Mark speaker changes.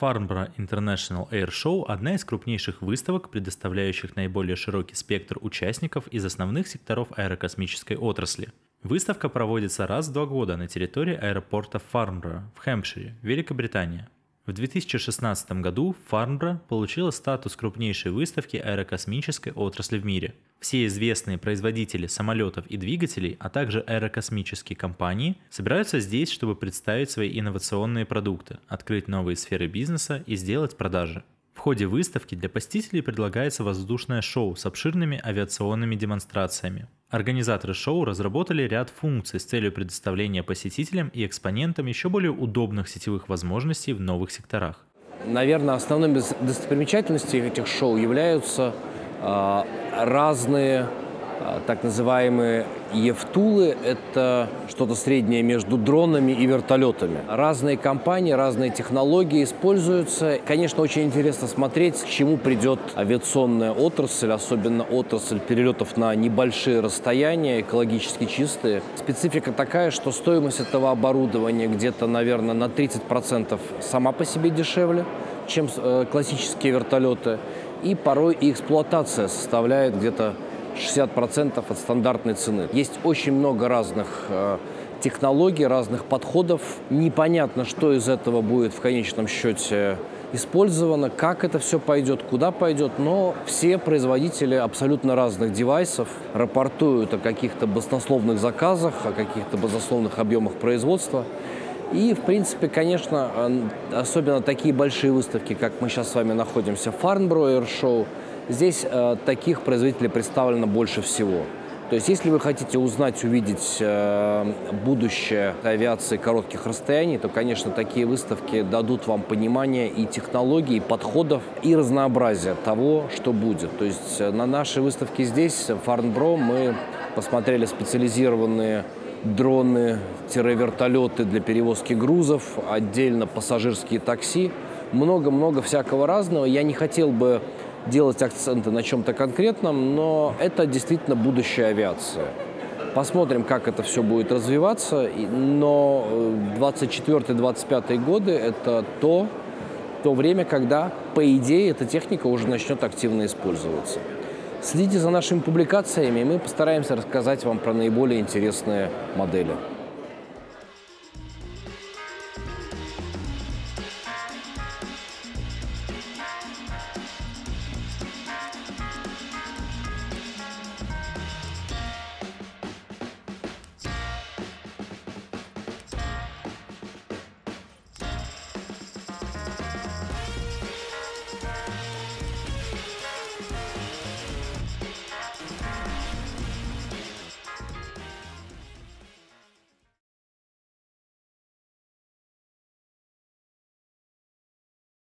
Speaker 1: Farnborough International Air Show – одна из крупнейших выставок, предоставляющих наиболее широкий спектр участников из основных секторов аэрокосмической отрасли. Выставка проводится раз в два года на территории аэропорта Фарнборо в Хэмпшире, Великобритания. В 2016 году Фарнборо получила статус крупнейшей выставки аэрокосмической отрасли в мире. Все известные производители самолетов и двигателей, а также аэрокосмические компании собираются здесь, чтобы представить свои инновационные продукты, открыть новые сферы бизнеса и сделать продажи. В ходе выставки для посетителей предлагается воздушное шоу с обширными авиационными демонстрациями. Организаторы шоу разработали ряд функций с целью предоставления посетителям и экспонентам еще более удобных сетевых возможностей в новых секторах.
Speaker 2: Наверное, основными достопримечательностями этих шоу являются э, разные а, так называемые Евтулы – это что-то среднее между дронами и вертолетами. Разные компании, разные технологии используются. Конечно, очень интересно смотреть, к чему придет авиационная отрасль, особенно отрасль перелетов на небольшие расстояния, экологически чистые. Специфика такая, что стоимость этого оборудования где-то, наверное, на 30% сама по себе дешевле, чем э, классические вертолеты. И порой и эксплуатация составляет где-то 60% от стандартной цены. Есть очень много разных э, технологий, разных подходов. Непонятно, что из этого будет в конечном счете использовано, как это все пойдет, куда пойдет, но все производители абсолютно разных девайсов рапортуют о каких-то баснословных заказах, о каких-то баснословных объемах производства. И, в принципе, конечно, особенно такие большие выставки, как мы сейчас с вами находимся, Farnborough Air Show – Здесь э, таких производителей представлено больше всего. То есть, если вы хотите узнать, увидеть э, будущее авиации коротких расстояний, то, конечно, такие выставки дадут вам понимание и технологий, и подходов, и разнообразия того, что будет. То есть, э, на нашей выставке здесь, в Фарнбро, мы посмотрели специализированные дроны-вертолеты для перевозки грузов, отдельно пассажирские такси, много-много всякого разного. Я не хотел бы делать акценты на чем-то конкретном, но это действительно будущая авиация. Посмотрим, как это все будет развиваться, но 24-25 э, годы – это то, то время, когда, по идее, эта техника уже начнет активно использоваться. Следите за нашими публикациями, и мы постараемся рассказать вам про наиболее интересные модели.